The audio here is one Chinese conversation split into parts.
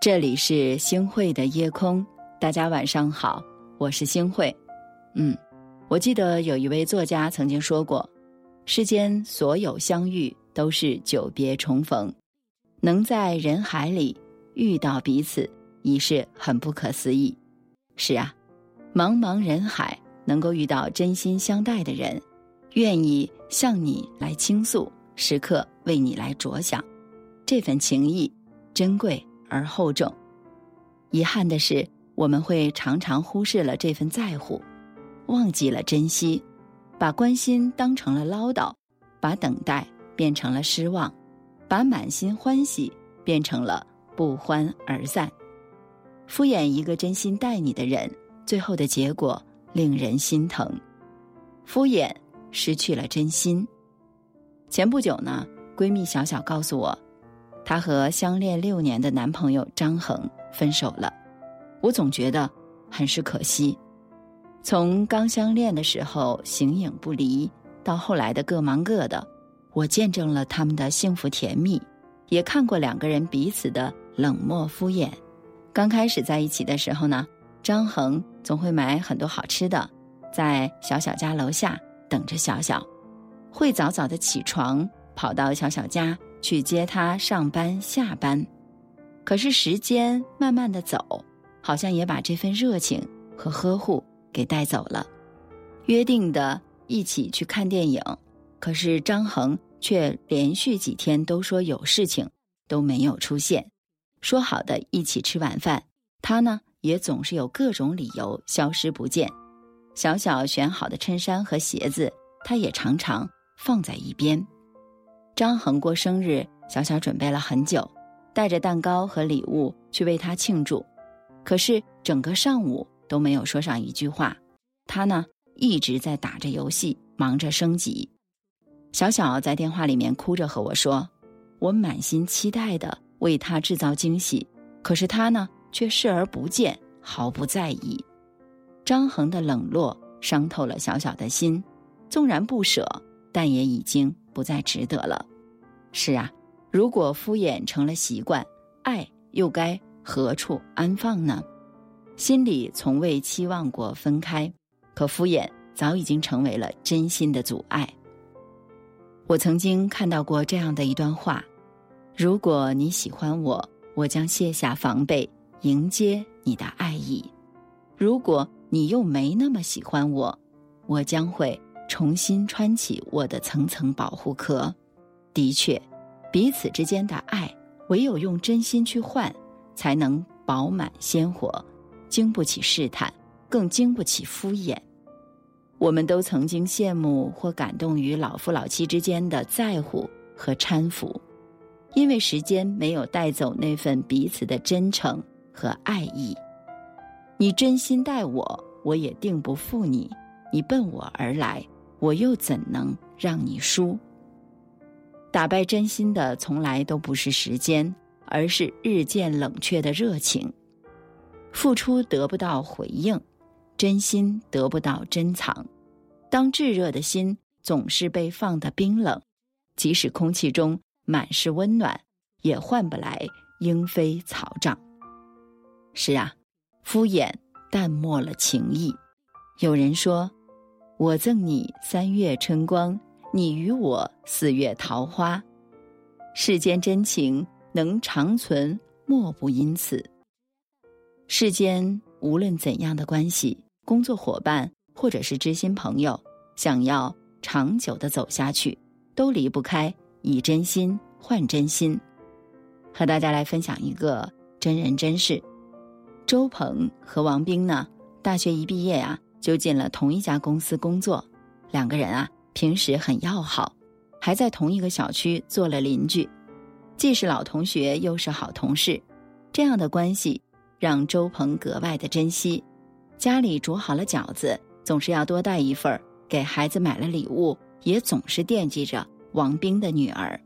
这里是星汇的夜空，大家晚上好，我是星汇。嗯，我记得有一位作家曾经说过：“世间所有相遇都是久别重逢，能在人海里遇到彼此，已是很不可思议。”是啊，茫茫人海能够遇到真心相待的人，愿意向你来倾诉，时刻为你来着想，这份情谊珍贵。而厚重，遗憾的是，我们会常常忽视了这份在乎，忘记了珍惜，把关心当成了唠叨，把等待变成了失望，把满心欢喜变成了不欢而散。敷衍一个真心待你的人，最后的结果令人心疼。敷衍失去了真心。前不久呢，闺蜜小小告诉我。她和相恋六年的男朋友张恒分手了，我总觉得很是可惜。从刚相恋的时候形影不离，到后来的各忙各的，我见证了他们的幸福甜蜜，也看过两个人彼此的冷漠敷衍。刚开始在一起的时候呢，张恒总会买很多好吃的，在小小家楼下等着小小，会早早的起床跑到小小家。去接他上班下班，可是时间慢慢的走，好像也把这份热情和呵护给带走了。约定的一起去看电影，可是张恒却连续几天都说有事情，都没有出现。说好的一起吃晚饭，他呢也总是有各种理由消失不见。小小选好的衬衫和鞋子，他也常常放在一边。张恒过生日，小小准备了很久，带着蛋糕和礼物去为他庆祝。可是整个上午都没有说上一句话，他呢一直在打着游戏，忙着升级。小小在电话里面哭着和我说：“我满心期待的为他制造惊喜，可是他呢却视而不见，毫不在意。”张恒的冷落伤透了小小的心，纵然不舍，但也已经。不再值得了。是啊，如果敷衍成了习惯，爱又该何处安放呢？心里从未期望过分开，可敷衍早已经成为了真心的阻碍。我曾经看到过这样的一段话：如果你喜欢我，我将卸下防备，迎接你的爱意；如果你又没那么喜欢我，我将会。重新穿起我的层层保护壳，的确，彼此之间的爱，唯有用真心去换，才能饱满鲜活，经不起试探，更经不起敷衍。我们都曾经羡慕或感动于老夫老妻之间的在乎和搀扶，因为时间没有带走那份彼此的真诚和爱意。你真心待我，我也定不负你；你奔我而来。我又怎能让你输？打败真心的从来都不是时间，而是日渐冷却的热情。付出得不到回应，真心得不到珍藏。当炙热的心总是被放得冰冷，即使空气中满是温暖，也换不来莺飞草长。是啊，敷衍淡漠了情谊。有人说。我赠你三月春光，你与我四月桃花。世间真情能长存，莫不因此。世间无论怎样的关系，工作伙伴或者是知心朋友，想要长久的走下去，都离不开以真心换真心。和大家来分享一个真人真事：周鹏和王冰呢，大学一毕业呀。就进了同一家公司工作，两个人啊平时很要好，还在同一个小区做了邻居，既是老同学又是好同事，这样的关系让周鹏格外的珍惜。家里煮好了饺子，总是要多带一份儿；给孩子买了礼物，也总是惦记着王冰的女儿。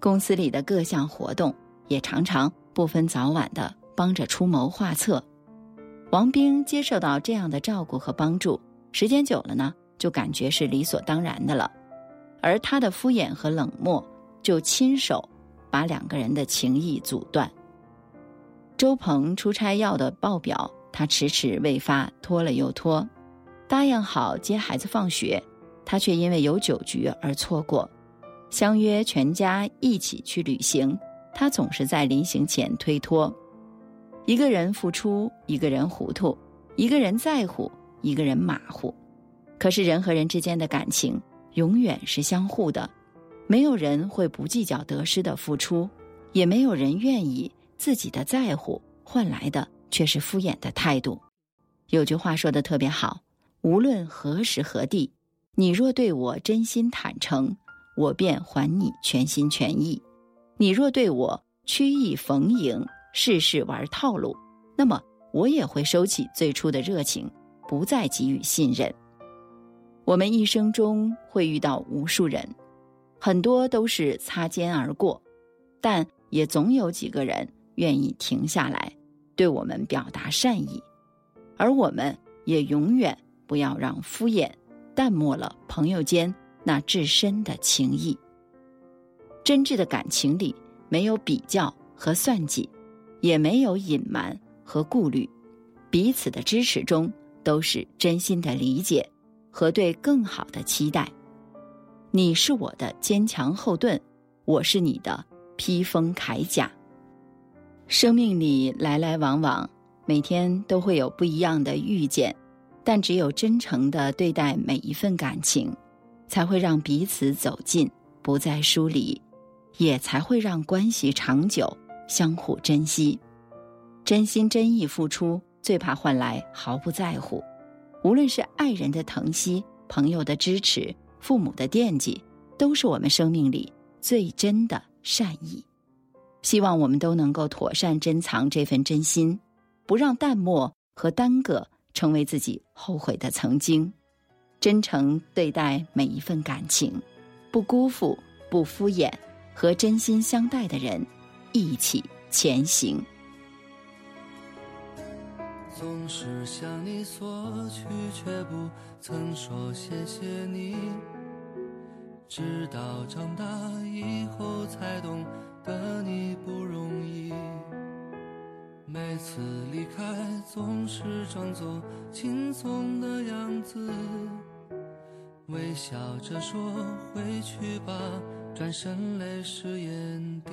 公司里的各项活动，也常常不分早晚的帮着出谋划策。王兵接受到这样的照顾和帮助，时间久了呢，就感觉是理所当然的了。而他的敷衍和冷漠就亲手把两个人的情谊阻断。周鹏出差要的报表，他迟迟未发，拖了又拖；答应好接孩子放学，他却因为有酒局而错过；相约全家一起去旅行，他总是在临行前推脱。一个人付出，一个人糊涂；一个人在乎，一个人马虎。可是人和人之间的感情永远是相互的，没有人会不计较得失的付出，也没有人愿意。自己的在乎换来的却是敷衍的态度。有句话说的特别好：无论何时何地，你若对我真心坦诚，我便还你全心全意；你若对我曲意逢迎，事事玩套路，那么我也会收起最初的热情，不再给予信任。我们一生中会遇到无数人，很多都是擦肩而过，但也总有几个人。愿意停下来，对我们表达善意，而我们也永远不要让敷衍淡漠了朋友间那至深的情谊。真挚的感情里没有比较和算计，也没有隐瞒和顾虑，彼此的支持中都是真心的理解和对更好的期待。你是我的坚强后盾，我是你的披风铠甲。生命里来来往往，每天都会有不一样的遇见，但只有真诚的对待每一份感情，才会让彼此走近，不再疏离，也才会让关系长久，相互珍惜。真心真意付出，最怕换来毫不在乎。无论是爱人的疼惜、朋友的支持、父母的惦记，都是我们生命里最真的善意。希望我们都能够妥善珍藏这份真心，不让淡漠和耽搁成为自己后悔的曾经。真诚对待每一份感情，不辜负、不敷衍，和真心相待的人一起前行。总是向你索取，却不曾说谢谢你。直到长大以后才懂。得你不容易，每次离开总是装作轻松的样子，微笑着说回去吧，转身泪湿眼底。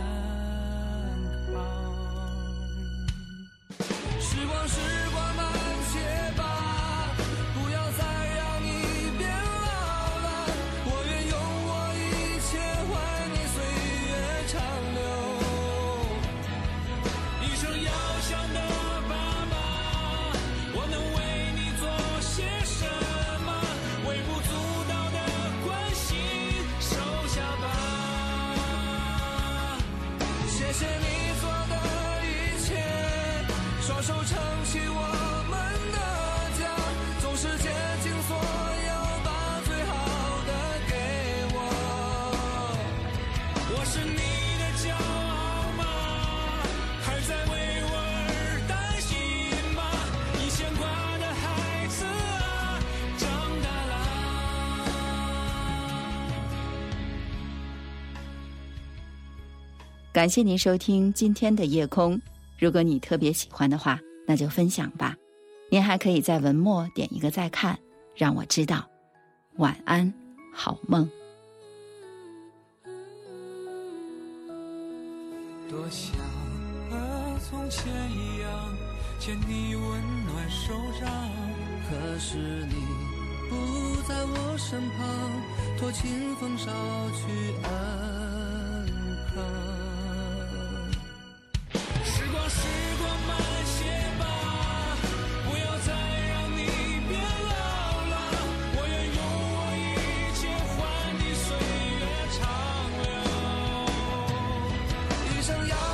感谢您收听今天的夜空。如果你特别喜欢的话，那就分享吧。您还可以在文末点一个再看，让我知道。晚安，好梦。多想和从前一样牵你温暖手掌，可是你不在我身旁，托清风捎去安康。想要